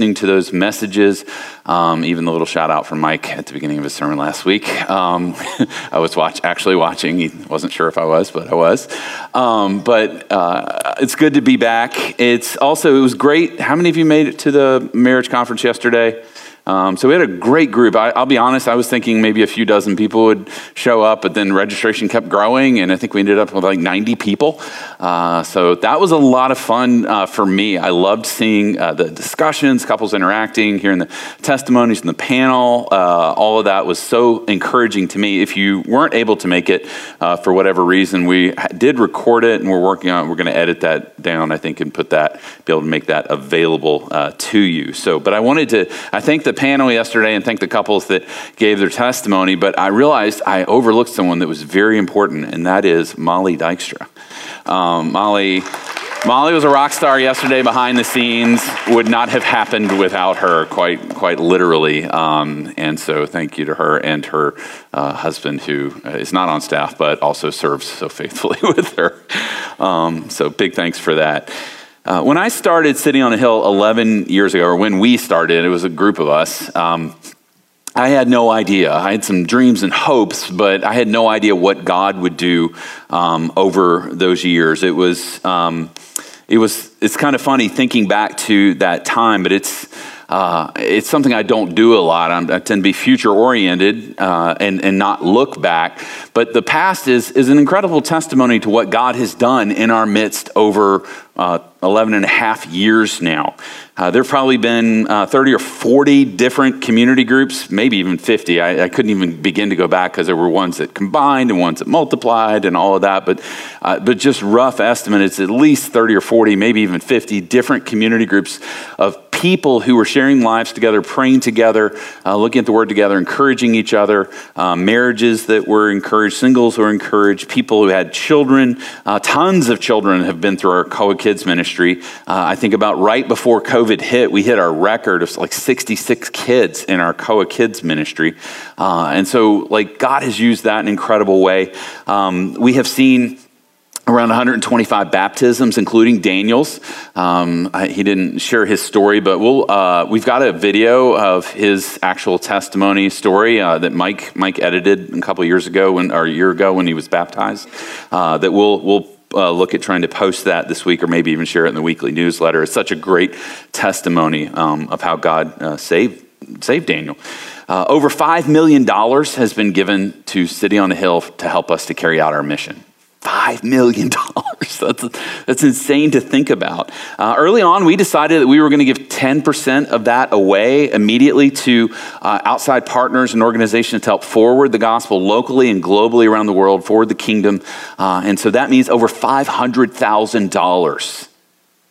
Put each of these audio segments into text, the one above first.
listening to those messages. Um, even the little shout out from Mike at the beginning of his sermon last week. Um, I was watch, actually watching. He wasn't sure if I was, but I was. Um, but uh, it's good to be back. It's also, it was great. How many of you made it to the marriage conference yesterday? Um, so we had a great group. I, will be honest, I was thinking maybe a few dozen people would show up, but then registration kept growing, and I think we ended up with like 90 people. Uh, so that was a lot of fun uh, for me. I loved seeing uh, the discussions, couples interacting, hearing the testimonies in the panel. Uh, all of that was so encouraging to me. If you weren't able to make it uh, for whatever reason, we did record it, and we're working on. We're going to edit that down, I think, and put that, be able to make that available uh, to you. So, but I wanted to. I think the panel yesterday and thank the couples that gave their testimony, but I realized I overlooked someone that was very important, and that is Molly Dykstra. Um, Molly. Molly was a rock star yesterday behind the scenes. Would not have happened without her, quite quite literally. Um, and so, thank you to her and her uh, husband, who is not on staff but also serves so faithfully with her. Um, so, big thanks for that. Uh, when I started City on a Hill 11 years ago, or when we started, it was a group of us. Um, I had no idea. I had some dreams and hopes, but I had no idea what God would do um, over those years. It was, um, it was, it's kind of funny thinking back to that time, but it's, uh, it's something I don't do a lot. I'm, i tend to be future oriented uh, and, and not look back. But the past is, is an incredible testimony to what God has done in our midst over uh, 11 and a half years now. Uh, there have probably been uh, 30 or 40 different community groups, maybe even 50. I, I couldn't even begin to go back because there were ones that combined and ones that multiplied and all of that. But, uh, but just rough estimate, it's at least 30 or 40, maybe even 50 different community groups of people who were sharing lives together, praying together, uh, looking at the word together, encouraging each other, uh, marriages that were encouraged, singles were encouraged, people who had children. tons of children have been through our COA Kids ministry. Uh, I think about right before COVID hit, we hit our record of like 66 kids in our COA Kids ministry. Uh, and so, like, God has used that in an incredible way. Um, we have seen around 125 baptisms, including Daniel's. Um, he didn't share his story, but we'll, uh, we've got a video of his actual testimony story uh, that Mike Mike edited a couple years ago, when, or a year ago when he was baptized. Uh, that we'll we'll uh, look at trying to post that this week or maybe even share it in the weekly newsletter. It's such a great testimony um, of how God uh, saved, saved Daniel. Uh, over $5 million has been given to City on the Hill to help us to carry out our mission. $5 million. that's, that's insane to think about. Uh, early on, we decided that we were going to give 10% of that away immediately to uh, outside partners and organizations to help forward the gospel locally and globally around the world, forward the kingdom. Uh, and so that means over $500,000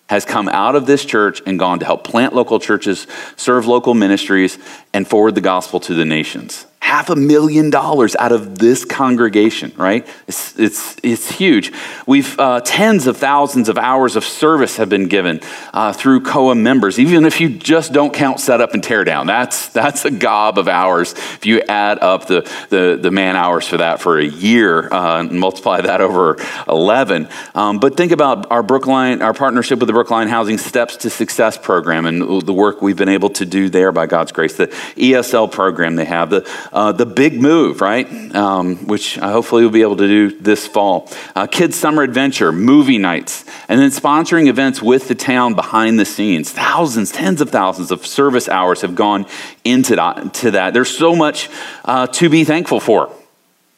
has come out of this church and gone to help plant local churches, serve local ministries, and forward the gospel to the nations half a million dollars out of this congregation, right? It's, it's, it's huge. We've, uh, tens of thousands of hours of service have been given uh, through COA members, even if you just don't count setup and tear down. That's, that's a gob of hours. If you add up the, the, the man hours for that for a year uh, and multiply that over 11. Um, but think about our Brookline, our partnership with the Brookline Housing Steps to Success program and the work we've been able to do there by God's grace, the ESL program they have, the uh, the big move, right? Um, which hopefully we'll be able to do this fall. Uh, kids' summer adventure, movie nights, and then sponsoring events with the town behind the scenes. Thousands, tens of thousands of service hours have gone into that. To that. There's so much uh, to be thankful for.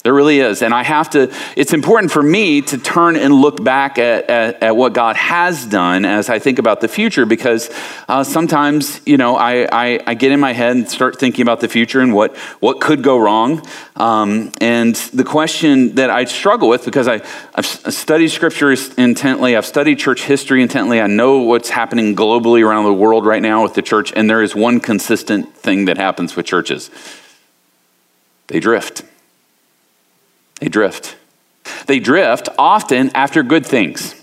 There really is. And I have to, it's important for me to turn and look back at, at, at what God has done as I think about the future because uh, sometimes, you know, I, I, I, get in my head and start thinking about the future and what, what could go wrong. Um, and the question that I struggle with because I, I've studied scripture intently, I've studied church history intently, I know what's happening globally around the world right now with the church, and there is one consistent thing that happens with churches they drift. They drift. They drift often after good things,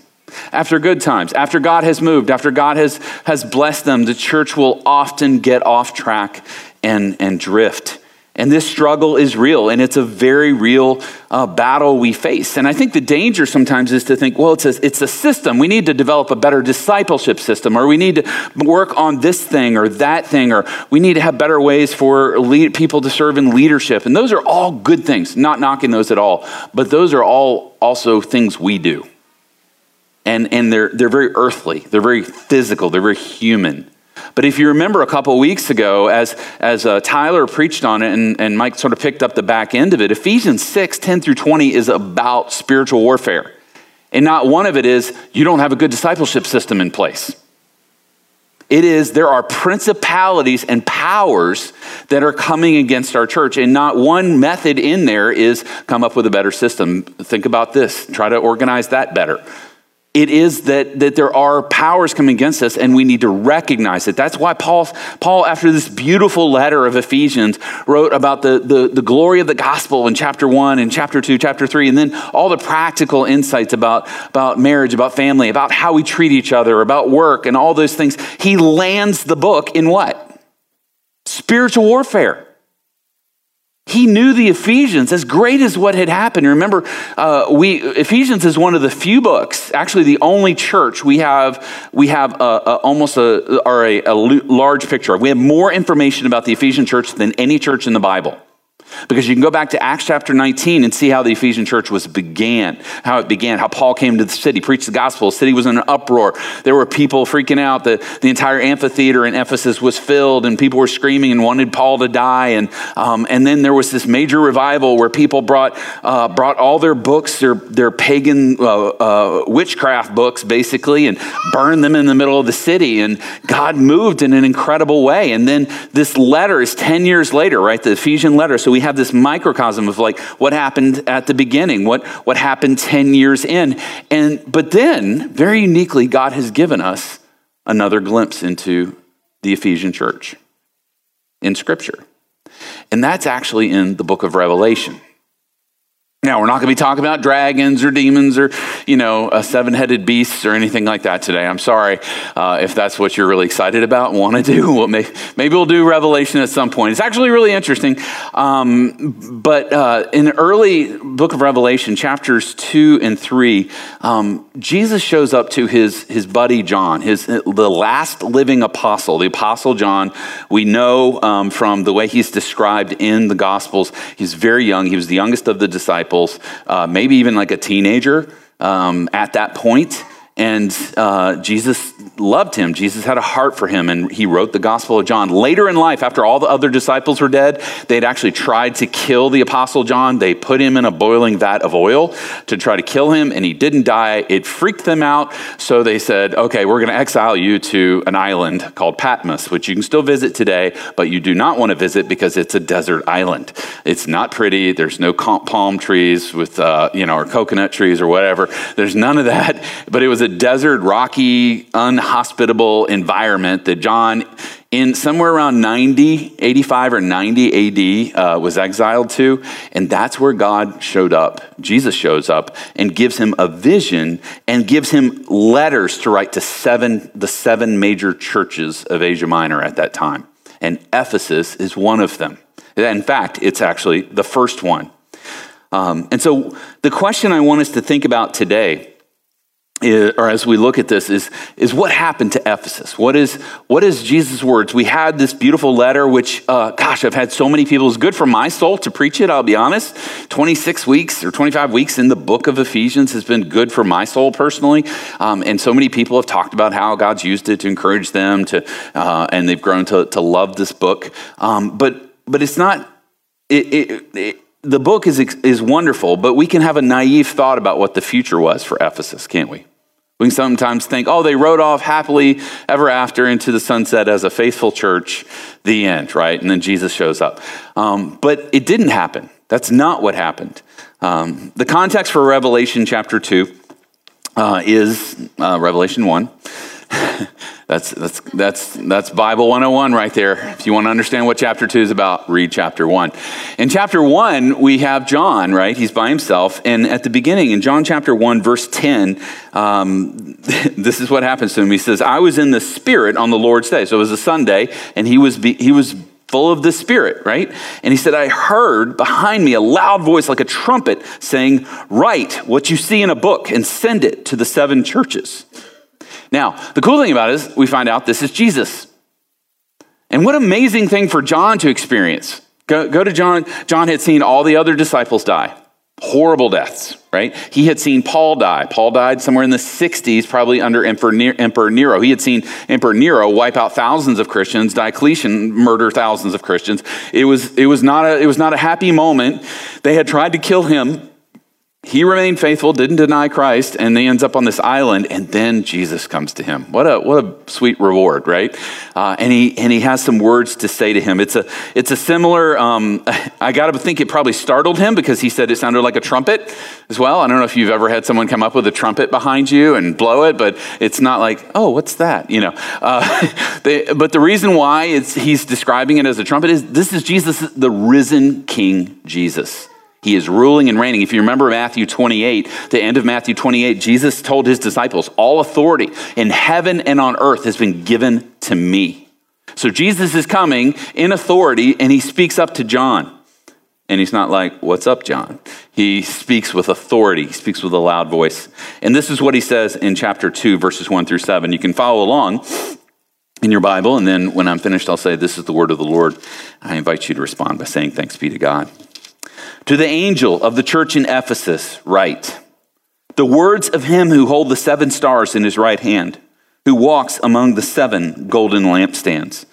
after good times, after God has moved, after God has, has blessed them. The church will often get off track and, and drift. And this struggle is real, and it's a very real uh, battle we face. And I think the danger sometimes is to think, well, it's a, it's a system. We need to develop a better discipleship system, or we need to work on this thing or that thing, or we need to have better ways for lead, people to serve in leadership. And those are all good things, not knocking those at all. But those are all also things we do. And, and they're, they're very earthly, they're very physical, they're very human. But if you remember a couple weeks ago, as, as uh, Tyler preached on it and, and Mike sort of picked up the back end of it, Ephesians 6 10 through 20 is about spiritual warfare. And not one of it is you don't have a good discipleship system in place. It is there are principalities and powers that are coming against our church. And not one method in there is come up with a better system. Think about this, try to organize that better it is that, that there are powers coming against us and we need to recognize it. That's why Paul, Paul after this beautiful letter of Ephesians, wrote about the, the, the glory of the gospel in chapter one and chapter two, chapter three, and then all the practical insights about, about marriage, about family, about how we treat each other, about work, and all those things. He lands the book in what? Spiritual warfare. He knew the Ephesians as great as what had happened. Remember, uh, we Ephesians is one of the few books, actually the only church we have. We have a, a, almost a or a, a large picture. We have more information about the Ephesian church than any church in the Bible. Because you can go back to Acts chapter 19 and see how the Ephesian church was began, how it began, how Paul came to the city, preached the gospel. The city was in an uproar. There were people freaking out. The, the entire amphitheater in Ephesus was filled, and people were screaming and wanted Paul to die. And, um, and then there was this major revival where people brought, uh, brought all their books, their, their pagan uh, uh, witchcraft books, basically, and burned them in the middle of the city. And God moved in an incredible way. And then this letter is 10 years later, right? The Ephesian letter. So we we have this microcosm of like what happened at the beginning, what, what happened 10 years in. And but then, very uniquely, God has given us another glimpse into the Ephesian church in Scripture. And that's actually in the book of Revelation. Now, we're not going to be talking about dragons or demons or, you know, a seven headed beasts or anything like that today. I'm sorry uh, if that's what you're really excited about and want to do. Well, may, maybe we'll do Revelation at some point. It's actually really interesting. Um, but uh, in early book of Revelation, chapters two and three, um, Jesus shows up to his, his buddy John, his, the last living apostle, the apostle John. We know um, from the way he's described in the Gospels, he's very young. He was the youngest of the disciples disciples, uh, maybe even like a teenager um, at that point. And uh, Jesus loved him. Jesus had a heart for him, and he wrote the Gospel of John. Later in life, after all the other disciples were dead, they'd actually tried to kill the Apostle John. They put him in a boiling vat of oil to try to kill him, and he didn't die. It freaked them out, so they said, okay, we're going to exile you to an island called Patmos, which you can still visit today, but you do not want to visit because it's a desert island. It's not pretty. There's no palm trees with, uh, you know, or coconut trees or whatever. There's none of that, but it was a desert, rocky, unhospitable environment that John, in somewhere around 90, 85 or 90 AD, uh, was exiled to. And that's where God showed up. Jesus shows up and gives him a vision and gives him letters to write to seven, the seven major churches of Asia Minor at that time. And Ephesus is one of them. In fact, it's actually the first one. Um, and so the question I want us to think about today is, or as we look at this, is, is what happened to Ephesus? What is, what is Jesus' words? We had this beautiful letter, which, uh, gosh, I've had so many people. It's good for my soul to preach it, I'll be honest. 26 weeks or 25 weeks in the book of Ephesians has been good for my soul personally. Um, and so many people have talked about how God's used it to encourage them to, uh, and they've grown to, to love this book. Um, but, but it's not, it, it, it the book is, is wonderful, but we can have a naive thought about what the future was for Ephesus, can't we? We can sometimes think, oh, they rode off happily ever after into the sunset as a faithful church, the end, right? And then Jesus shows up. Um, but it didn't happen. That's not what happened. Um, the context for Revelation chapter 2 uh, is uh, Revelation 1. That's, that's, that's, that's Bible 101 right there. If you want to understand what chapter 2 is about, read chapter 1. In chapter 1, we have John, right? He's by himself. And at the beginning, in John chapter 1, verse 10, um, this is what happens to him. He says, I was in the Spirit on the Lord's day. So it was a Sunday, and he was, be, he was full of the Spirit, right? And he said, I heard behind me a loud voice like a trumpet saying, Write what you see in a book and send it to the seven churches. Now, the cool thing about it is we find out this is Jesus. And what amazing thing for John to experience. Go, go to John. John had seen all the other disciples die horrible deaths, right? He had seen Paul die. Paul died somewhere in the 60s, probably under Emperor Nero. He had seen Emperor Nero wipe out thousands of Christians, Diocletian murder thousands of Christians. It was, it was, not, a, it was not a happy moment. They had tried to kill him. He remained faithful, didn't deny Christ, and he ends up on this island, and then Jesus comes to him. What a, what a sweet reward, right? Uh, and, he, and he has some words to say to him. It's a, it's a similar, um, I got to think it probably startled him because he said it sounded like a trumpet as well. I don't know if you've ever had someone come up with a trumpet behind you and blow it, but it's not like, oh, what's that? You know, uh, they, but the reason why he's describing it as a trumpet is this is Jesus, the risen King Jesus. He is ruling and reigning. If you remember Matthew 28, the end of Matthew 28, Jesus told his disciples, All authority in heaven and on earth has been given to me. So Jesus is coming in authority and he speaks up to John. And he's not like, What's up, John? He speaks with authority, he speaks with a loud voice. And this is what he says in chapter 2, verses 1 through 7. You can follow along in your Bible. And then when I'm finished, I'll say, This is the word of the Lord. I invite you to respond by saying, Thanks be to God. To the angel of the church in Ephesus, write the words of him who holds the seven stars in his right hand, who walks among the seven golden lampstands.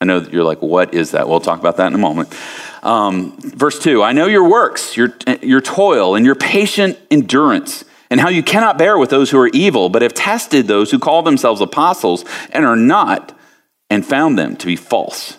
I know that you're like, what is that? We'll talk about that in a moment. Um, verse 2 I know your works, your, your toil, and your patient endurance, and how you cannot bear with those who are evil, but have tested those who call themselves apostles and are not, and found them to be false.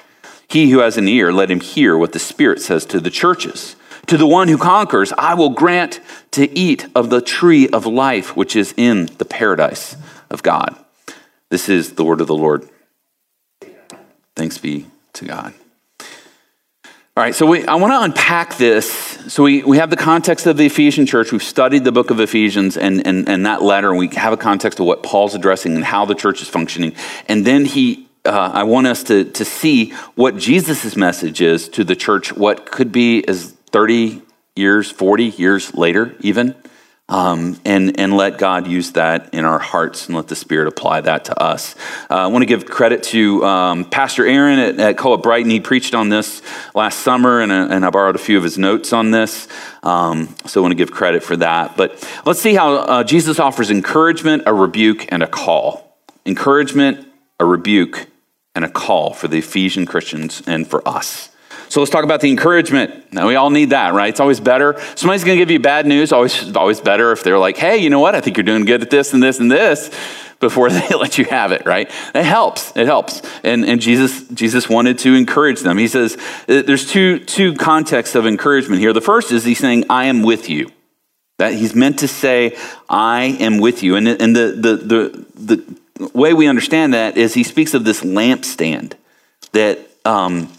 He who has an ear, let him hear what the Spirit says to the churches. To the one who conquers, I will grant to eat of the tree of life, which is in the paradise of God. This is the word of the Lord. Thanks be to God. All right, so we, I want to unpack this. So we, we have the context of the Ephesian church. We've studied the book of Ephesians and, and, and that letter, and we have a context of what Paul's addressing and how the church is functioning. And then he, uh, I want us to, to see what Jesus' message is to the church, what could be as 30 years, 40 years later, even, um, and, and let God use that in our hearts and let the Spirit apply that to us. Uh, I want to give credit to um, Pastor Aaron at, at Co-op Brighton. He preached on this last summer, and, uh, and I borrowed a few of his notes on this. Um, so I want to give credit for that. But let's see how uh, Jesus offers encouragement, a rebuke, and a call. Encouragement, a rebuke, and a call for the Ephesian Christians and for us. So let's talk about the encouragement. Now we all need that, right? It's always better. Somebody's going to give you bad news. Always, always better if they're like, "Hey, you know what? I think you're doing good at this and this and this." Before they let you have it, right? It helps. It helps. And, and Jesus, Jesus wanted to encourage them. He says uh, there's two, two contexts of encouragement here. The first is he's saying, I am with you. That he's meant to say, I am with you. And, and the, the, the, the way we understand that is he speaks of this lampstand that um,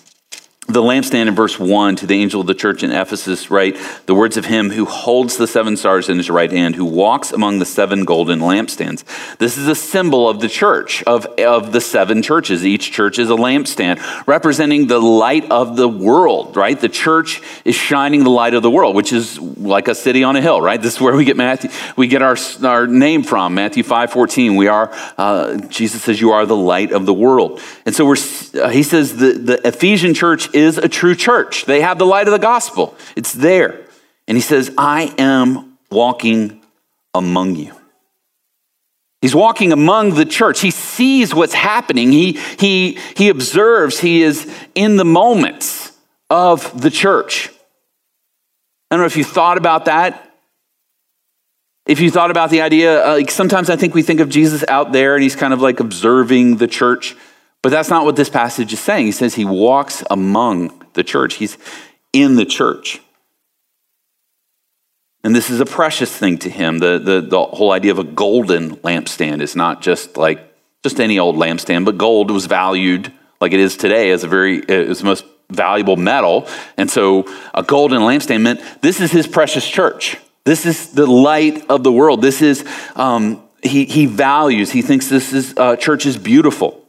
the lampstand in verse 1 to the angel of the church in Ephesus, write The words of him who holds the seven stars in his right hand, who walks among the seven golden lampstands. This is a symbol of the church, of, of the seven churches. Each church is a lampstand representing the light of the world, right? The church is shining the light of the world, which is like a city on a hill, right? This is where we get Matthew, we get our, our name from, Matthew 5 14. We are, uh, Jesus says, You are the light of the world. And so we're, uh, he says the, the Ephesian church is a true church. They have the light of the gospel, it's there. And he says, I am walking among you. He's walking among the church. He sees what's happening. He, he, he observes. He is in the moments of the church. I don't know if you thought about that. If you thought about the idea, uh, like sometimes I think we think of Jesus out there and he's kind of like observing the church. But that's not what this passage is saying. He says he walks among the church, he's in the church. And this is a precious thing to him. The, the, the whole idea of a golden lampstand is not just like just any old lampstand, but gold was valued like it is today as a very, was the most valuable metal. And so a golden lampstand meant this is his precious church. This is the light of the world. This is, um, he, he values, he thinks this is, uh, church is beautiful.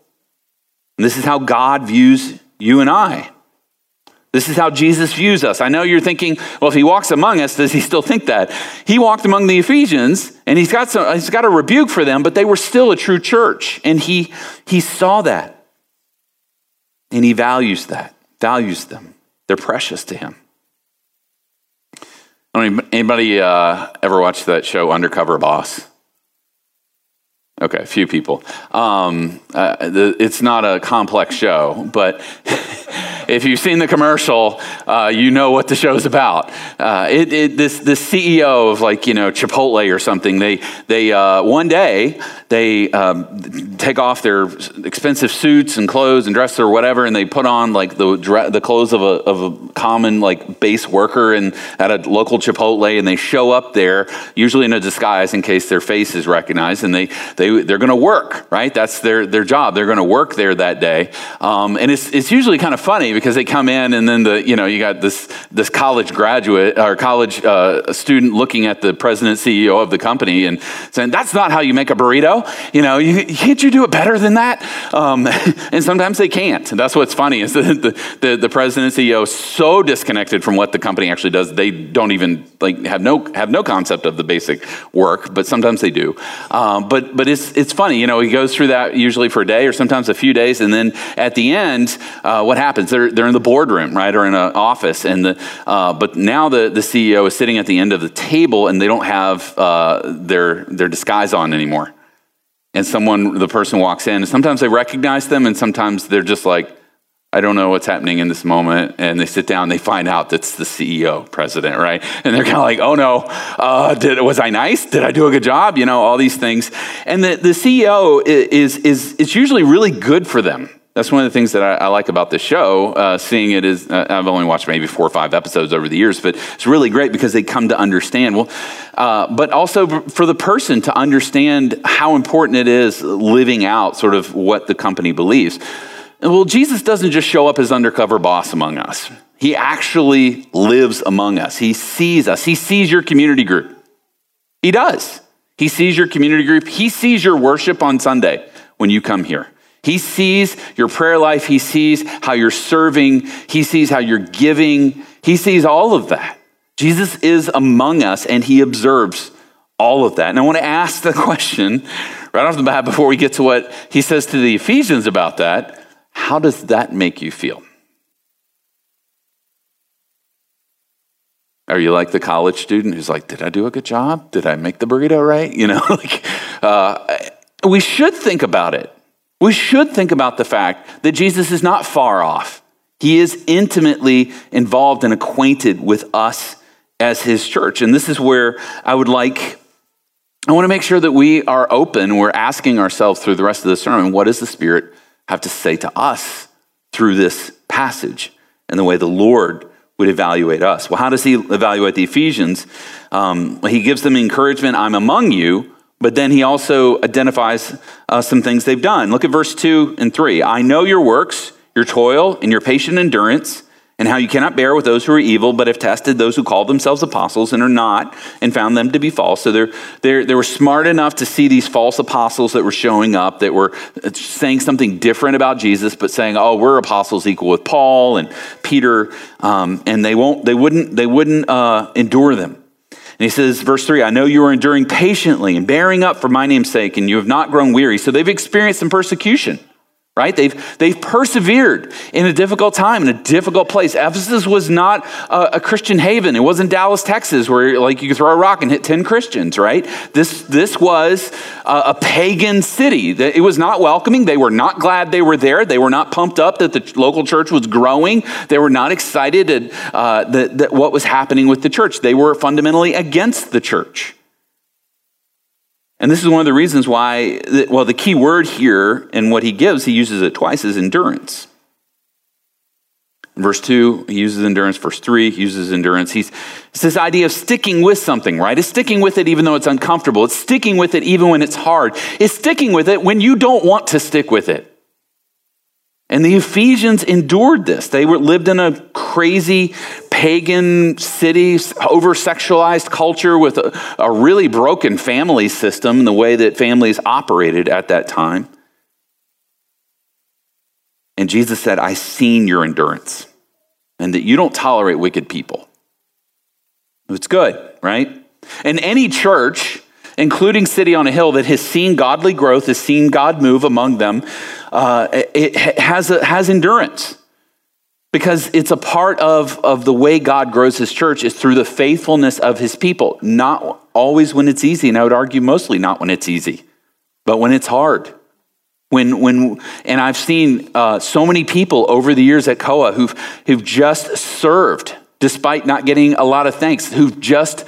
And this is how God views you and I. This is how Jesus views us. I know you're thinking, well, if he walks among us, does he still think that? He walked among the Ephesians and he's got, some, he's got a rebuke for them, but they were still a true church. And he, he saw that. And he values that, values them. They're precious to him. I don't Anybody uh, ever watch that show, Undercover Boss? Okay, a few people. Um, uh, the, it's not a complex show, but if you've seen the commercial, uh, you know what the show's about. Uh, it, it, this, the CEO of like you know Chipotle or something, they they uh, one day they um, take off their expensive suits and clothes and dress or whatever, and they put on like the the clothes of a, of a common like base worker and at a local Chipotle, and they show up there usually in a disguise in case their face is recognized, and they they they're going to work right. That's their their job. They're going to work there that day, um, and it's it's usually kind of funny because they come in and then the you know you got this this college graduate or college uh, student looking at the president CEO of the company and saying that's not how you make a burrito. You know, you, can't you do it better than that? Um, and sometimes they can't. And that's what's funny is that the, the, the president CEO is so disconnected from what the company actually does. They don't even like have no have no concept of the basic work, but sometimes they do. Um, but but it's it's funny. You know, he goes through that usually for a day or sometimes a few days, and then at the end, uh, what happens? They're they're in the boardroom, right, or in an office, and the uh, but now the the CEO is sitting at the end of the table, and they don't have uh, their their disguise on anymore and someone, the person walks in, and sometimes they recognize them, and sometimes they're just like, I don't know what's happening in this moment. And they sit down, they find out that's the CEO, president, right? And they're kind of like, oh no, uh, did, was I nice? Did I do a good job? You know, all these things. And the, the CEO is, is, is usually really good for them. That's one of the things that I, I like about this show. Uh, seeing it is, uh, I've only watched maybe four or five episodes over the years, but it's really great because they come to understand. Well, uh, but also for the person to understand how important it is living out sort of what the company believes. Well, Jesus doesn't just show up as undercover boss among us. He actually lives among us. He sees us. He sees your community group. He does. He sees your community group. He sees your worship on Sunday when you come here. He sees your prayer life. He sees how you're serving. He sees how you're giving. He sees all of that. Jesus is among us and he observes all of that. And I want to ask the question right off the bat before we get to what he says to the Ephesians about that. How does that make you feel? Are you like the college student who's like, did I do a good job? Did I make the burrito right? You know, like, uh, we should think about it. We should think about the fact that Jesus is not far off. He is intimately involved and acquainted with us as his church. And this is where I would like, I want to make sure that we are open. We're asking ourselves through the rest of the sermon, what is the Spirit have to say to us through this passage and the way the Lord would evaluate us? Well, how does he evaluate the Ephesians? Um, he gives them encouragement I'm among you but then he also identifies uh, some things they've done. Look at verse 2 and 3. I know your works, your toil, and your patient endurance, and how you cannot bear with those who are evil, but have tested those who call themselves apostles and are not, and found them to be false. So they're, they're, they were smart enough to see these false apostles that were showing up, that were saying something different about Jesus, but saying, "Oh, we're apostles equal with Paul and Peter," um, and they won't, they wouldn't, they wouldn't uh, endure them. And he says, verse 3 I know you are enduring patiently and bearing up for my name's sake, and you have not grown weary. So they've experienced some persecution right? They've, they've persevered in a difficult time, in a difficult place. Ephesus was not a, a, Christian haven. It wasn't Dallas, Texas, where like you could throw a rock and hit 10 Christians, right? This, this was a, a pagan city. It was not welcoming. They were not glad they were there. They were not pumped up that the local church was growing. They were not excited at uh, that, that what was happening with the church. They were fundamentally against the church. And this is one of the reasons why, well, the key word here in what he gives, he uses it twice, is endurance. Verse 2, he uses endurance. Verse 3, he uses endurance. He's, it's this idea of sticking with something, right? It's sticking with it even though it's uncomfortable. It's sticking with it even when it's hard. It's sticking with it when you don't want to stick with it. And the Ephesians endured this. They were, lived in a crazy pagan city, over sexualized culture with a, a really broken family system, the way that families operated at that time. And Jesus said, I seen your endurance and that you don't tolerate wicked people. It's good, right? And any church, including City on a Hill, that has seen godly growth, has seen God move among them, uh, it has, a, has endurance because it's a part of, of the way God grows his church is through the faithfulness of his people. Not always when it's easy, and I would argue mostly not when it's easy, but when it's hard. When, when, and I've seen uh, so many people over the years at COA who've, who've just served despite not getting a lot of thanks, who've just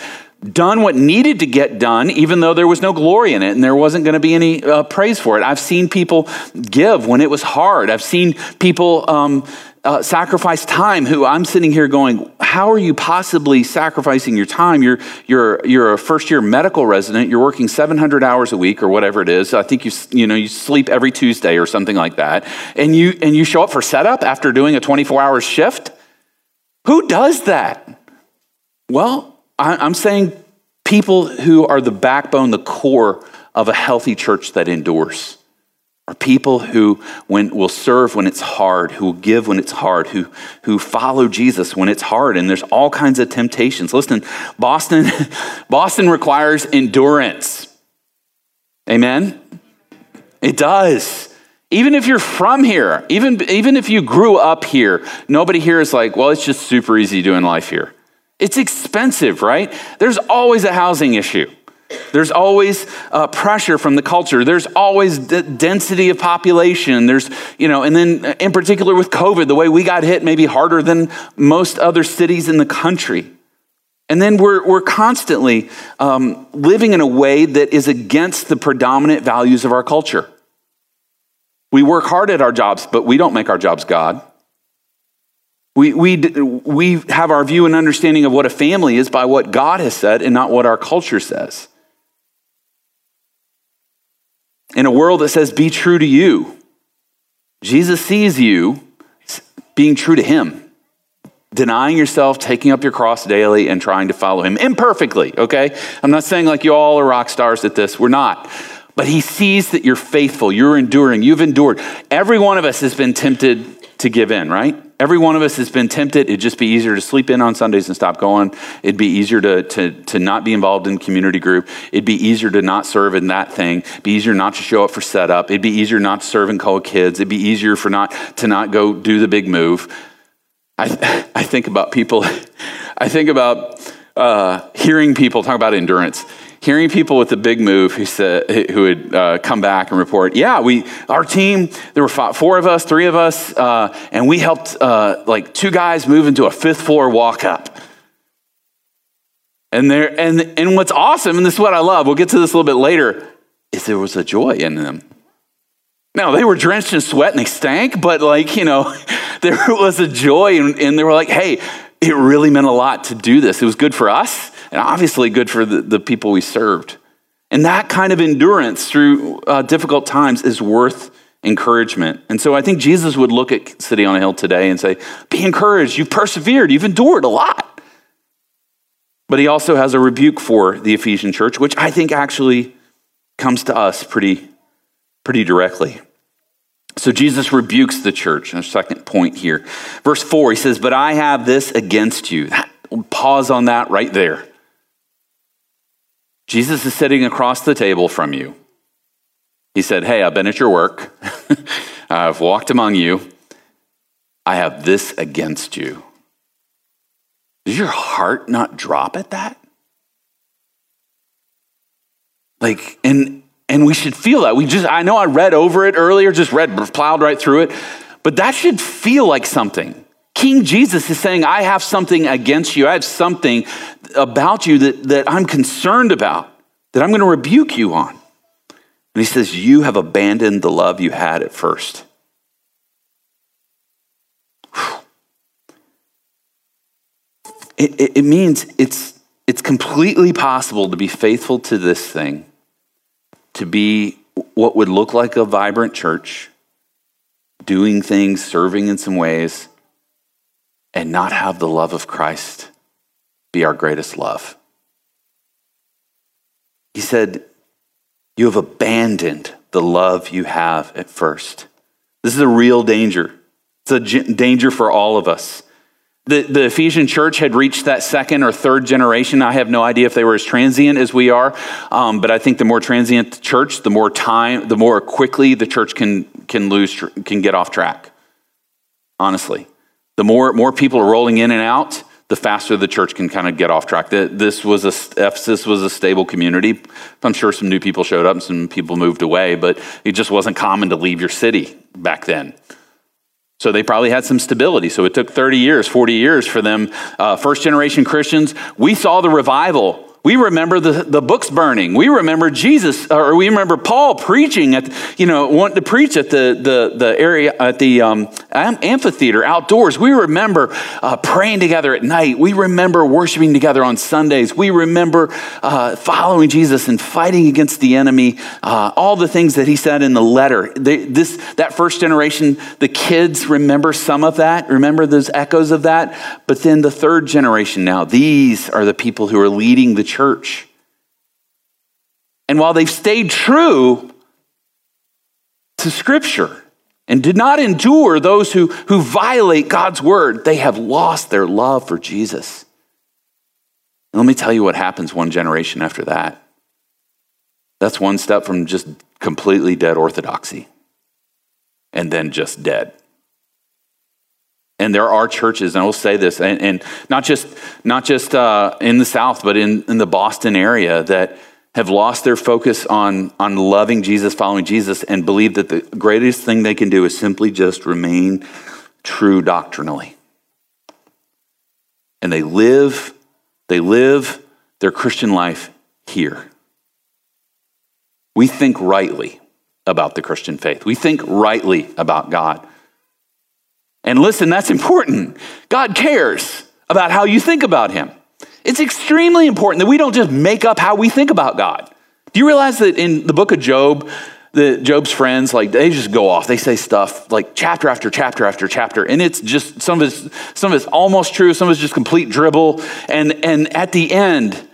done what needed to get done, even though there was no glory in it and there wasn't going to be any uh, praise for it. I've seen people give when it was hard. I've seen people um, uh, sacrifice time who I'm sitting here going, how are you possibly sacrificing your time? You're, you're, you're a first year medical resident. You're working 700 hours a week or whatever it is. I think you, you know, you sleep every Tuesday or something like that. And you, and you show up for setup after doing a 24 hour shift. Who does that? Well, I'm saying people who are the backbone, the core of a healthy church that endures are people who when, will serve when it's hard, who will give when it's hard, who, who follow Jesus when it's hard. And there's all kinds of temptations. Listen, Boston, Boston requires endurance. Amen? It does. Even if you're from here, even, even if you grew up here, nobody here is like, well, it's just super easy doing life here. It's expensive, right? There's always a housing issue. There's always uh, pressure from the culture. There's always d- density of population. There's, you know, and then in particular with COVID, the way we got hit may be harder than most other cities in the country. And then we're, we're constantly um, living in a way that is against the predominant values of our culture. We work hard at our jobs, but we don't make our jobs God. We, we, we have our view and understanding of what a family is by what God has said and not what our culture says. In a world that says, be true to you, Jesus sees you being true to Him, denying yourself, taking up your cross daily, and trying to follow Him imperfectly, okay? I'm not saying like you all are rock stars at this, we're not. But He sees that you're faithful, you're enduring, you've endured. Every one of us has been tempted to give in, right? Every one of us has been tempted. It'd just be easier to sleep in on Sundays and stop going. It'd be easier to, to, to not be involved in community group. It'd be easier to not serve in that thing. It'd be easier not to show up for setup. It'd be easier not to serve and call kids. It'd be easier for not to not go do the big move. I, I think about people, I think about uh, hearing people talk about endurance hearing people with the big move who said who would uh, come back and report, yeah, we our team there were four of us, three of us, uh, and we helped uh, like two guys move into a fifth floor walk up. And there and and what's awesome, and this is what I love. We'll get to this a little bit later. Is there was a joy in them. Now they were drenched in sweat and they stank, but like you know, there was a joy, and, and they were like, hey. It really meant a lot to do this. It was good for us and obviously good for the, the people we served. And that kind of endurance through uh, difficult times is worth encouragement. And so I think Jesus would look at City on a Hill today and say, Be encouraged. You've persevered. You've endured a lot. But he also has a rebuke for the Ephesian church, which I think actually comes to us pretty, pretty directly. So Jesus rebukes the church. A second point here. Verse 4, he says, But I have this against you. Pause on that right there. Jesus is sitting across the table from you. He said, Hey, I've been at your work, I've walked among you, I have this against you. Does your heart not drop at that? Like, and and we should feel that. We just, I know I read over it earlier, just read, plowed right through it, but that should feel like something. King Jesus is saying, I have something against you. I have something about you that, that I'm concerned about, that I'm going to rebuke you on. And he says, You have abandoned the love you had at first. it, it, it means it's, it's completely possible to be faithful to this thing, to be what would look like a vibrant church, doing things, serving in some ways, and not have the love of Christ be our greatest love. He said, You have abandoned the love you have at first. This is a real danger. It's a danger for all of us. The, the Ephesian church had reached that second or third generation. I have no idea if they were as transient as we are, um, but I think the more transient the church, the more time, the more quickly the church can, can lose, can get off track. Honestly, the more, more people are rolling in and out, the faster the church can kind of get off track. This was a, Ephesus was a stable community. I'm sure some new people showed up and some people moved away, but it just wasn't common to leave your city back then. So they probably had some stability. So it took 30 years, 40 years for them. Uh, first generation Christians, we saw the revival we remember the, the books burning. We remember Jesus, or we remember Paul preaching at, you know, wanting to preach at the, the, the area, at the um, amphitheater outdoors. We remember uh, praying together at night. We remember worshiping together on Sundays. We remember uh, following Jesus and fighting against the enemy. Uh, all the things that he said in the letter. They, this, that first generation, the kids remember some of that, remember those echoes of that. But then the third generation now, these are the people who are leading the church. And while they've stayed true to Scripture and did not endure those who, who violate God's word, they have lost their love for Jesus. And let me tell you what happens one generation after that. That's one step from just completely dead orthodoxy and then just dead. And there are churches, and I will say this, and, and not just, not just uh, in the South, but in, in the Boston area that have lost their focus on, on loving Jesus, following Jesus, and believe that the greatest thing they can do is simply just remain true doctrinally. And they live, they live their Christian life here. We think rightly about the Christian faith. We think rightly about God. And listen, that's important. God cares about how you think about Him. It's extremely important that we don't just make up how we think about God. Do you realize that in the book of Job, the Job's friends, like they just go off. They say stuff like chapter after chapter after chapter, and it's just some of it's some of it's almost true, some of it's just complete dribble. And and at the end,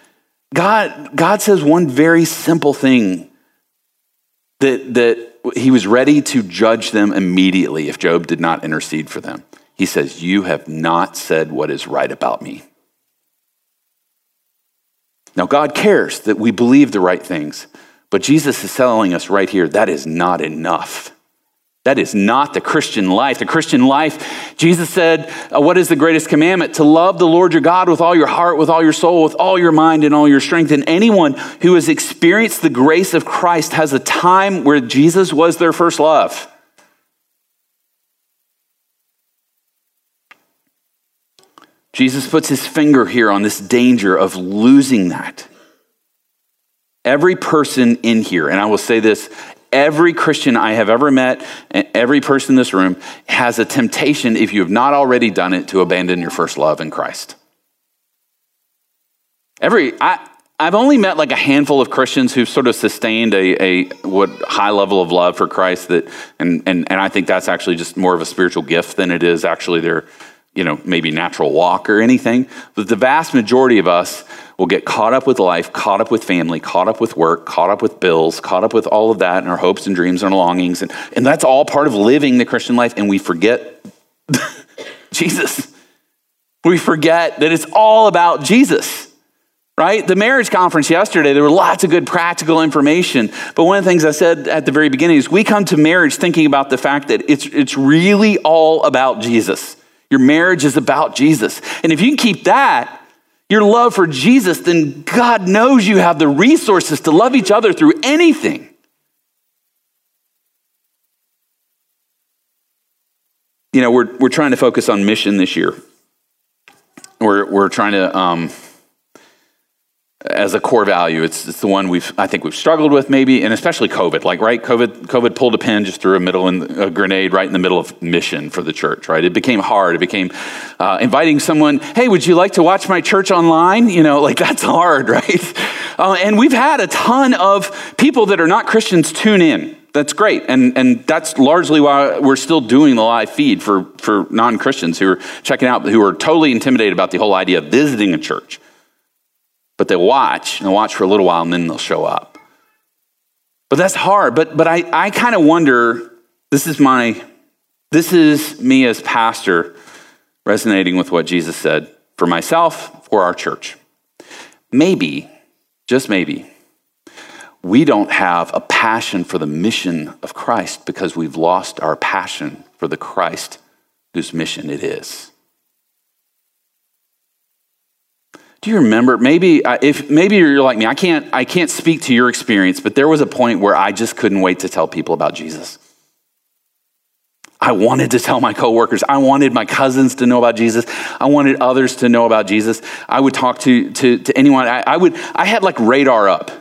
God God says one very simple thing that that he was ready to judge them immediately if Job did not intercede for them. He says, You have not said what is right about me. Now, God cares that we believe the right things, but Jesus is telling us right here that is not enough. That is not the Christian life. The Christian life, Jesus said, uh, What is the greatest commandment? To love the Lord your God with all your heart, with all your soul, with all your mind, and all your strength. And anyone who has experienced the grace of Christ has a time where Jesus was their first love. Jesus puts his finger here on this danger of losing that. Every person in here, and I will say this Every Christian I have ever met, every person in this room, has a temptation, if you have not already done it, to abandon your first love in Christ. Every, I, I've only met like a handful of Christians who've sort of sustained a, a what high level of love for Christ that, and, and, and I think that's actually just more of a spiritual gift than it is actually their, you know, maybe natural walk or anything. But the vast majority of us will get caught up with life, caught up with family, caught up with work, caught up with bills, caught up with all of that and our hopes and dreams and our longings. And, and that's all part of living the Christian life. And we forget Jesus. We forget that it's all about Jesus right? The marriage conference yesterday, there were lots of good practical information. But one of the things I said at the very beginning is we come to marriage thinking about the fact that it's, it's really all about Jesus. Your marriage is about Jesus. And if you can keep that, your love for Jesus, then God knows you have the resources to love each other through anything. You know, we're, we're trying to focus on mission this year. We're, we're trying to, um, as a core value. It's, it's the one we've, I think we've struggled with maybe, and especially COVID. Like, right, COVID, COVID pulled a pin just threw a middle in, a grenade right in the middle of mission for the church. Right, it became hard. It became uh, inviting someone. Hey, would you like to watch my church online? You know, like that's hard, right? Uh, and we've had a ton of people that are not Christians tune in that's great. And, and that's largely why we're still doing the live feed for, for non Christians who are checking out, who are totally intimidated about the whole idea of visiting a church. But they watch, and they'll watch for a little while, and then they'll show up. But that's hard. But, but I, I kind of wonder this is my, this is me as pastor resonating with what Jesus said for myself, for our church. Maybe, just maybe, we don't have a passion for the mission of Christ because we've lost our passion for the Christ whose mission it is. Do you remember? Maybe if maybe you're like me, I can't I can't speak to your experience, but there was a point where I just couldn't wait to tell people about Jesus. I wanted to tell my coworkers. I wanted my cousins to know about Jesus. I wanted others to know about Jesus. I would talk to, to, to anyone. I, I would I had like radar up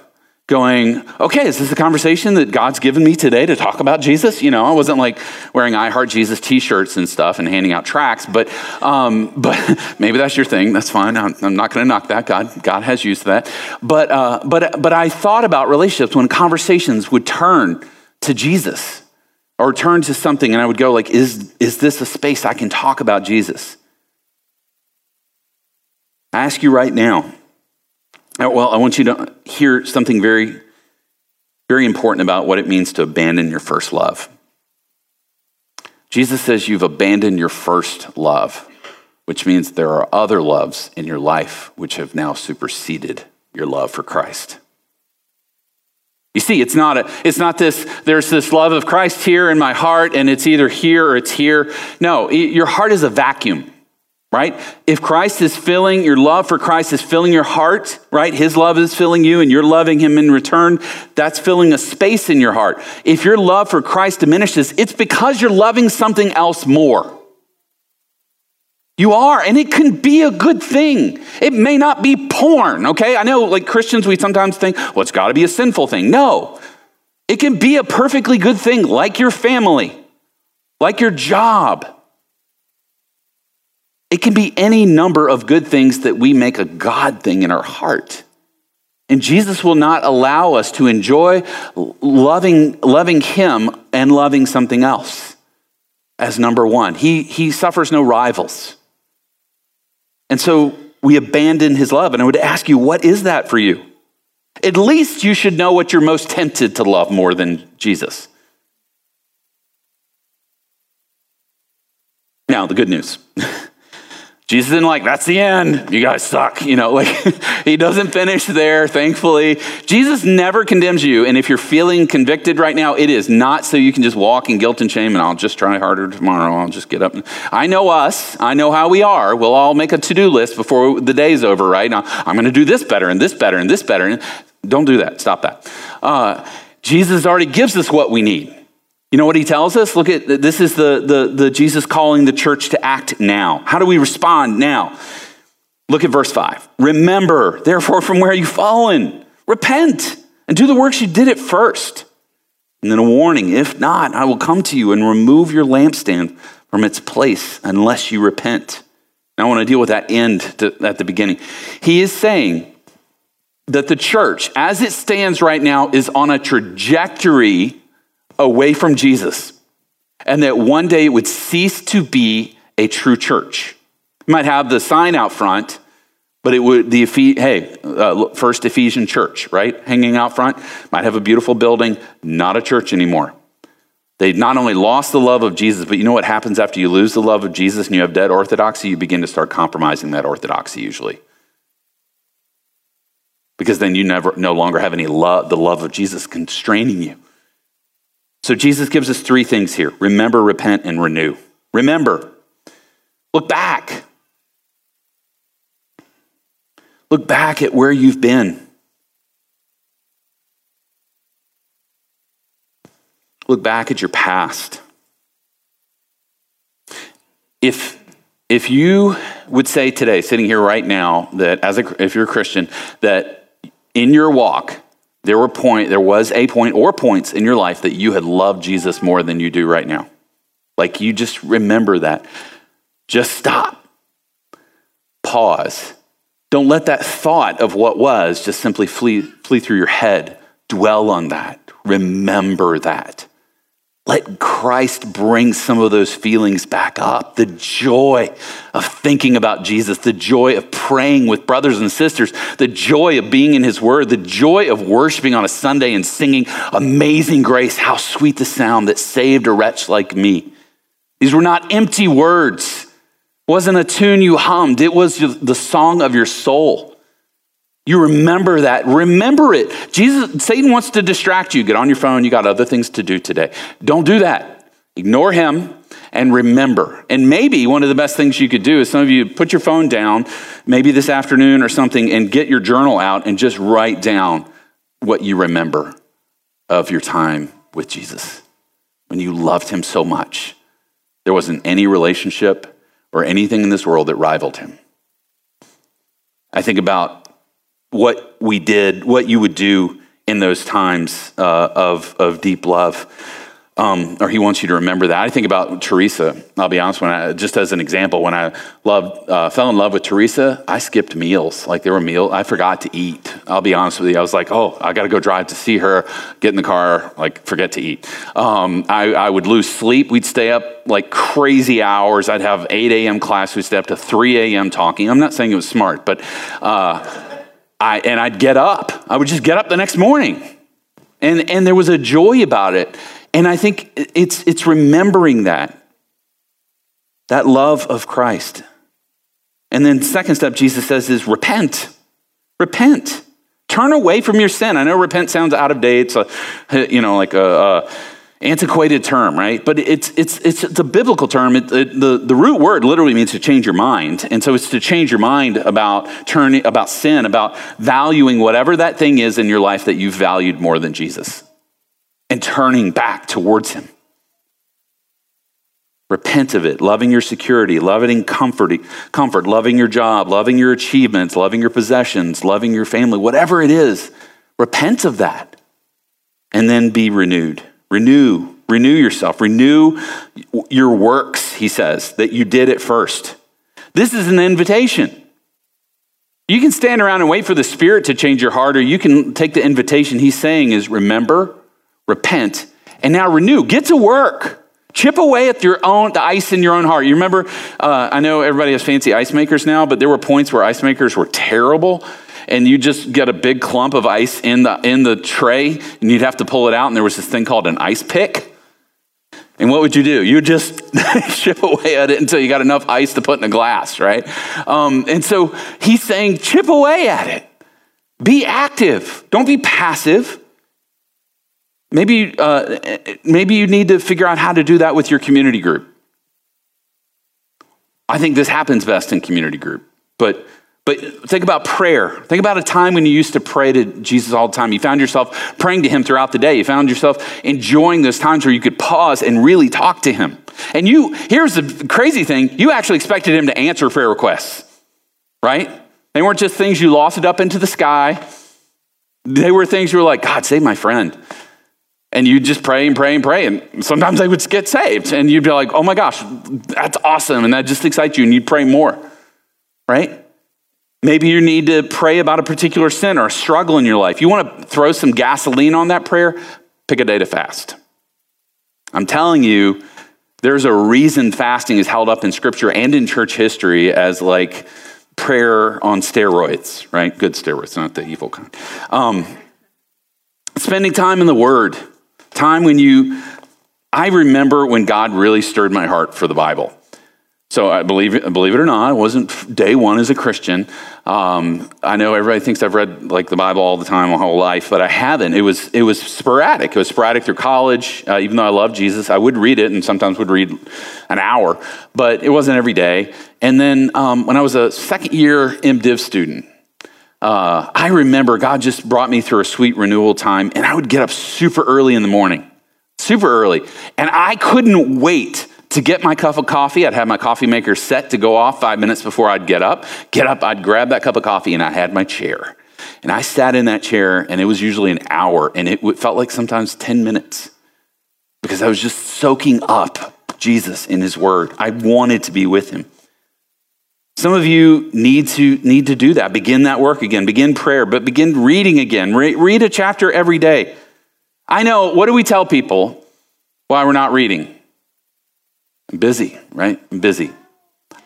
going, okay, is this a conversation that God's given me today to talk about Jesus? You know, I wasn't like wearing I Heart Jesus t shirts and stuff and handing out tracts, but, um, but maybe that's your thing. That's fine. I'm, I'm not going to knock that. God, God has used that. But, uh, but, but I thought about relationships when conversations would turn to Jesus or turn to something and I would go like, is, is this a space I can talk about Jesus? I ask you right now, Uh, well, I want you to hear something very, very important about what it means to abandon your first love. Jesus says you've abandoned your first love, which means there are other loves in your life which have now superseded your love for Christ. You see, it's not, a, it's not this, there's this love of Christ here in my heart, and it's either here or it's here. No, your heart is a vacuum right? If Christ is filling, your love for Christ is filling your heart, right? His love is filling you and you're loving him in return, that's filling a space in your heart. If your love for Christ diminishes, it's because you're loving something else more. You are, and it can be a good thing. It may not be porn, okay? I know, like Christians, we sometimes think, well, it's got to be a sinful thing. No, it can be a perfectly good thing, like your family, like your job it can be any number of good things that we make a God thing in our heart. And Jesus will not allow us to enjoy loving, loving Him and loving something else as number one. He, he suffers no rivals. And so we abandon His love. And I would ask you, what is that for you? At least you should know what you're most tempted to love more than Jesus. Now, the good news. Jesus isn't like, that's the end. You guys suck. You know, like he doesn't finish there, thankfully. Jesus never condemns you. And if you're feeling convicted right now, it is not so you can just walk in guilt and shame and I'll just try harder tomorrow. I'll just get up. I know us. I know how we are. We'll all make a to do list before the day's over, right? Now, I'm going to do this better and this better and this better. Don't do that. Stop that. Uh, Jesus already gives us what we need. You know what he tells us? Look at this is the, the, the Jesus calling the church to act now. How do we respond now? Look at verse 5. Remember, therefore, from where you've fallen, repent and do the works you did at first. And then a warning if not, I will come to you and remove your lampstand from its place unless you repent. Now, I want to deal with that end to, at the beginning. He is saying that the church, as it stands right now, is on a trajectory away from Jesus, and that one day it would cease to be a true church. You might have the sign out front, but it would the hey uh, First Ephesian Church, right, hanging out front. Might have a beautiful building, not a church anymore. They not only lost the love of Jesus, but you know what happens after you lose the love of Jesus and you have dead orthodoxy? You begin to start compromising that orthodoxy usually. Because then you never no longer have any love, the love of Jesus constraining you. So Jesus gives us three things here remember, repent, and renew. Remember, look back. Look back at where you've been. Look back at your past. If, if you would say today, sitting here right now, that as a, if you're a Christian, that in your walk, there were point, there was a point or points in your life that you had loved Jesus more than you do right now. Like you just remember that. Just stop. Pause. Don't let that thought of what was just simply flee, flee through your head. Dwell on that. Remember that. Let Christ bring some of those feelings back up. The joy of thinking about Jesus, the joy of praying with brothers and sisters, the joy of being in His Word, the joy of worshiping on a Sunday and singing Amazing Grace. How sweet the sound that saved a wretch like me. These were not empty words. It wasn't a tune you hummed. It was the song of your soul. You remember that. Remember it. Jesus, Satan wants to distract you. Get on your phone. You got other things to do today. Don't do that. Ignore him and remember. And maybe one of the best things you could do is some of you put your phone down, maybe this afternoon or something, and get your journal out and just write down what you remember of your time with Jesus when you loved him so much. There wasn't any relationship or anything in this world that rivaled him. I think about what we did, what you would do in those times uh, of, of deep love. Um, or he wants you to remember that. I think about Teresa. I'll be honest. When I, just as an example, when I loved, uh, fell in love with Teresa, I skipped meals. Like there were meals I forgot to eat. I'll be honest with you. I was like, oh, I got to go drive to see her. Get in the car, like forget to eat. Um, I, I, would lose sleep. We'd stay up like crazy hours. I'd have 8 a.m. class. We'd stay up to 3 a.m. talking. I'm not saying it was smart, but. Uh, I, and I'd get up. I would just get up the next morning. And, and there was a joy about it. And I think it's, it's remembering that, that love of Christ. And then, second step, Jesus says, is repent. Repent. Turn away from your sin. I know repent sounds out of date. It's a, you know, like a, a antiquated term, right? But it's, it's, it's, it's a biblical term. It, it, the, the root word literally means to change your mind. And so it's to change your mind about turning, about sin, about valuing whatever that thing is in your life that you've valued more than Jesus and turning back towards him. Repent of it, loving your security, loving comfort, comfort, loving your job, loving your achievements, loving your possessions, loving your family, whatever it is. Repent of that and then be renewed. Renew, renew yourself, renew your works, he says, that you did at first. This is an invitation. You can stand around and wait for the Spirit to change your heart, or you can take the invitation he's saying is remember, repent, and now renew. Get to work. Chip away at your own the ice in your own heart. You remember? Uh, I know everybody has fancy ice makers now, but there were points where ice makers were terrible, and you just get a big clump of ice in the in the tray and you'd have to pull it out and there was this thing called an ice pick and what would you do? You would just chip away at it until you got enough ice to put in a glass, right? Um, and so he's saying, chip away at it. Be active. Don't be passive. Maybe, uh, maybe you need to figure out how to do that with your community group. I think this happens best in community group. But but think about prayer. Think about a time when you used to pray to Jesus all the time. You found yourself praying to him throughout the day. You found yourself enjoying those times where you could pause and really talk to him. And you, here's the crazy thing you actually expected him to answer prayer requests, right? They weren't just things you lost it up into the sky. They were things you were like, God, save my friend. And you just pray and pray and pray. And sometimes they would get saved. And you'd be like, oh my gosh, that's awesome. And that just excites you. And you'd pray more, right? Maybe you need to pray about a particular sin or a struggle in your life. You want to throw some gasoline on that prayer? Pick a day to fast. I'm telling you, there's a reason fasting is held up in scripture and in church history as like prayer on steroids, right? Good steroids, not the evil kind. Um, spending time in the Word, time when you, I remember when God really stirred my heart for the Bible. So I believe, believe it or not, I wasn't day one as a Christian. Um, I know everybody thinks I've read like the Bible all the time, my whole life, but I haven't. It was it was sporadic. It was sporadic through college. Uh, even though I love Jesus, I would read it and sometimes would read an hour, but it wasn't every day. And then um, when I was a second year MDiv student, uh, I remember God just brought me through a sweet renewal time, and I would get up super early in the morning, super early, and I couldn't wait to get my cup of coffee, I'd have my coffee maker set to go off five minutes before I'd get up. Get up, I'd grab that cup of coffee, and I had my chair. And I sat in that chair, and it was usually an hour, and it felt like sometimes 10 minutes because I was just soaking up Jesus in his word. I wanted to be with him. Some of you need to need to do that. Begin that work again. Begin prayer, but begin reading again. Re- read a chapter every day. I know, what do we tell people why we're not reading? I'm busy, right? I'm busy.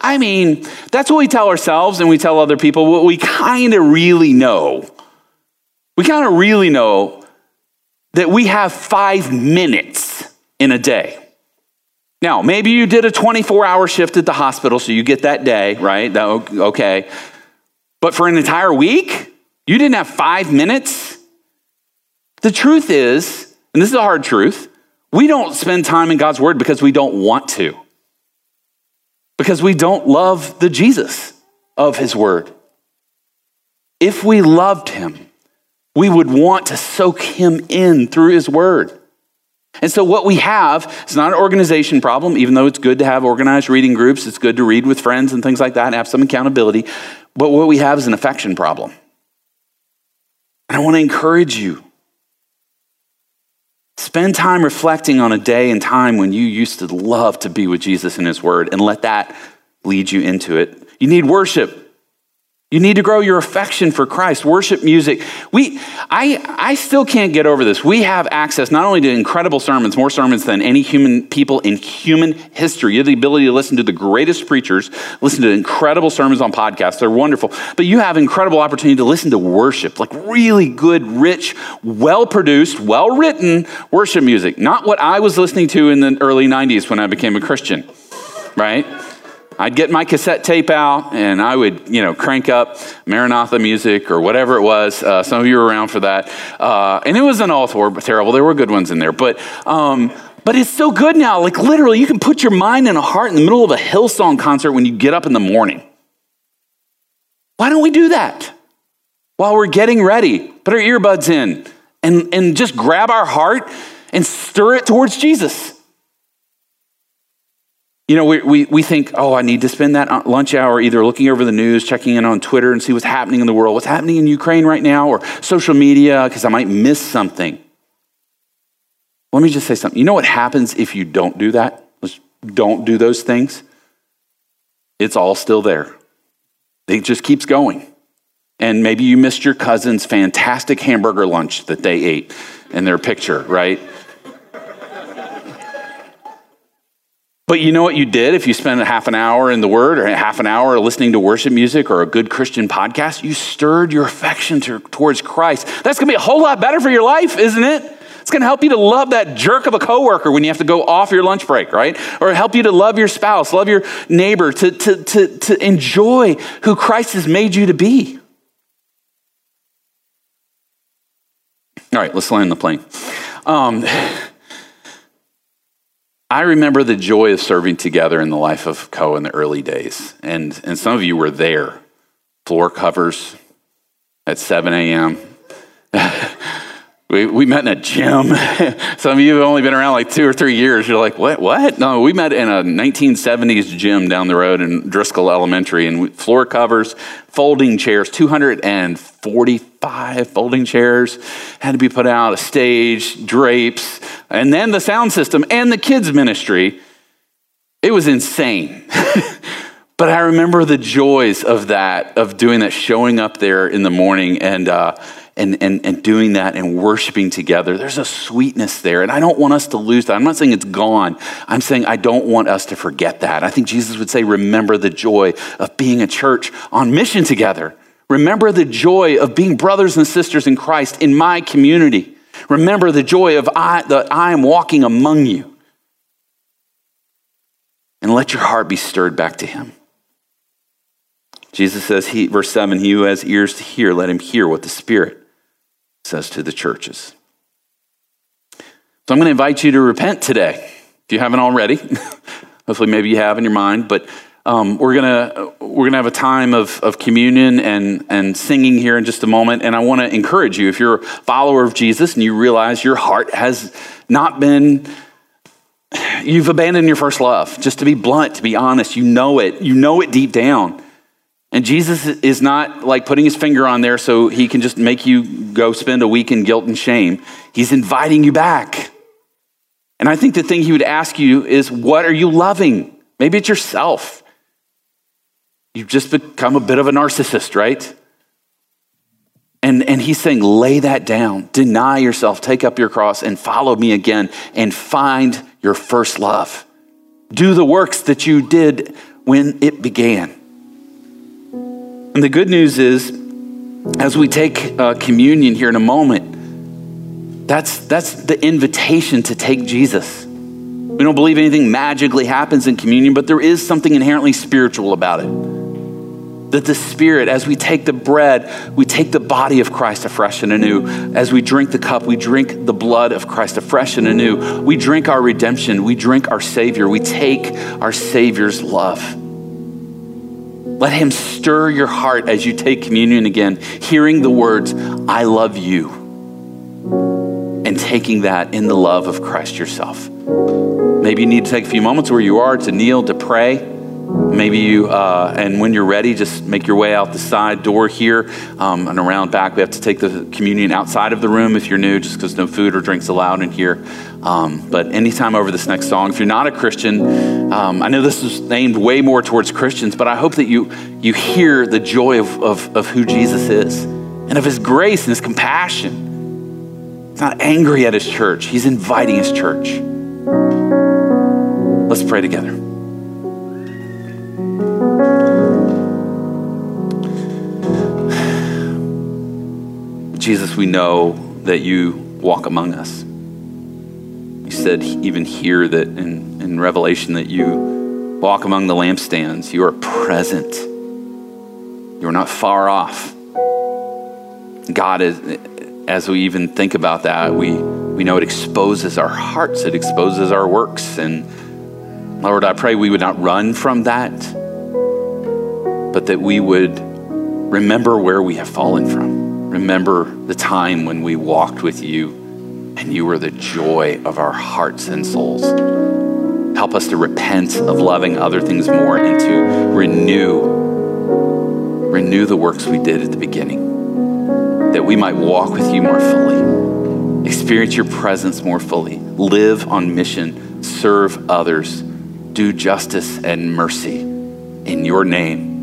I mean, that's what we tell ourselves and we tell other people what we kind of really know. We kind of really know that we have five minutes in a day. Now, maybe you did a 24 hour shift at the hospital, so you get that day, right? That, okay. But for an entire week, you didn't have five minutes? The truth is, and this is a hard truth, we don't spend time in God's Word because we don't want to, because we don't love the Jesus of His Word. If we loved Him, we would want to soak Him in through His Word. And so, what we have is not an organization problem, even though it's good to have organized reading groups. It's good to read with friends and things like that and have some accountability. But what we have is an affection problem. And I want to encourage you spend time reflecting on a day and time when you used to love to be with Jesus and His Word and let that lead you into it. You need worship. You need to grow your affection for Christ. Worship music. We, I, I still can't get over this. We have access not only to incredible sermons, more sermons than any human people in human history. You have the ability to listen to the greatest preachers, listen to incredible sermons on podcasts. They're wonderful. But you have incredible opportunity to listen to worship, like really good, rich, well produced, well written worship music. Not what I was listening to in the early 90s when I became a Christian, right? I'd get my cassette tape out and I would, you know, crank up Maranatha music or whatever it was. Uh, some of you were around for that. Uh, and it wasn't all terrible. There were good ones in there. But, um, but it's so good now. Like literally, you can put your mind and a heart in the middle of a Hillsong concert when you get up in the morning. Why don't we do that? While we're getting ready, put our earbuds in and, and just grab our heart and stir it towards Jesus. You know, we, we, we think, oh, I need to spend that uh, lunch hour either looking over the news, checking in on Twitter and see what's happening in the world, what's happening in Ukraine right now, or social media, because I might miss something. Let me just say something. You know what happens if you don't do that? Don't do those things? It's all still there. It just keeps going. And maybe you missed your cousin's fantastic hamburger lunch that they ate in their picture, right? But you know what you did if you spent half an hour in the Word or half an hour listening to worship music or a good Christian podcast? You stirred your affection to, towards Christ. That's going to be a whole lot better for your life, isn't it? It's going to help you to love that jerk of a coworker when you have to go off your lunch break, right? Or help you to love your spouse, love your neighbor, to, to, to, to enjoy who Christ has made you to be. All right, let's land the plane. Um, I remember the joy of serving together in the life of COA in the early days. And, and some of you were there. Floor covers at 7 a.m. we, we met in a gym. some of you have only been around like two or three years. You're like, what? What? No, we met in a 1970s gym down the road in Driscoll Elementary. And floor covers, folding chairs, 245 folding chairs had to be put out, a stage, drapes and then the sound system and the kids' ministry. It was insane. but I remember the joys of that, of doing that, showing up there in the morning and, uh, and, and, and doing that and worshiping together. There's a sweetness there. And I don't want us to lose that. I'm not saying it's gone. I'm saying I don't want us to forget that. I think Jesus would say, remember the joy of being a church on mission together. Remember the joy of being brothers and sisters in Christ in my community. Remember the joy of I, that I am walking among you. And let your heart be stirred back to him. Jesus says, he, verse 7, He who has ears to hear, let him hear what the Spirit says to the churches. So I'm going to invite you to repent today, if you haven't already. Hopefully, maybe you have in your mind, but um, we're gonna we're gonna have a time of, of communion and and singing here in just a moment. And I want to encourage you if you're a follower of Jesus and you realize your heart has not been you've abandoned your first love. Just to be blunt, to be honest, you know it. You know it deep down. And Jesus is not like putting his finger on there so he can just make you go spend a week in guilt and shame. He's inviting you back. And I think the thing he would ask you is, What are you loving? Maybe it's yourself. You've just become a bit of a narcissist, right? And, and he's saying, lay that down, deny yourself, take up your cross, and follow me again, and find your first love. Do the works that you did when it began. And the good news is, as we take uh, communion here in a moment, that's, that's the invitation to take Jesus. We don't believe anything magically happens in communion, but there is something inherently spiritual about it that the Spirit, as we take the bread, we take the body of Christ afresh and anew. As we drink the cup, we drink the blood of Christ afresh and anew. We drink our redemption. We drink our Savior. We take our Savior's love. Let Him stir your heart as you take communion again, hearing the words, I love you, and taking that in the love of Christ yourself. Maybe you need to take a few moments where you are to kneel, to pray. Maybe you, uh, and when you're ready, just make your way out the side door here um, and around back. We have to take the communion outside of the room if you're new, just because no food or drinks allowed in here. Um, but anytime over this next song, if you're not a Christian, um, I know this is aimed way more towards Christians, but I hope that you, you hear the joy of, of, of who Jesus is and of his grace and his compassion. He's not angry at his church, he's inviting his church. Let's pray together. Jesus, we know that you walk among us. You said even here that in, in Revelation that you walk among the lampstands. You are present. You are not far off. God, is, as we even think about that, we, we know it exposes our hearts, it exposes our works. And Lord, I pray we would not run from that, but that we would remember where we have fallen from remember the time when we walked with you and you were the joy of our hearts and souls. Help us to repent of loving other things more and to renew renew the works we did at the beginning. That we might walk with you more fully, experience your presence more fully, live on mission, serve others, do justice and mercy in your name.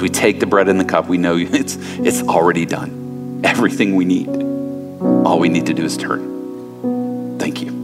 We take the bread and the cup, we know it's, it's already done. Everything we need. All we need to do is turn. Thank you.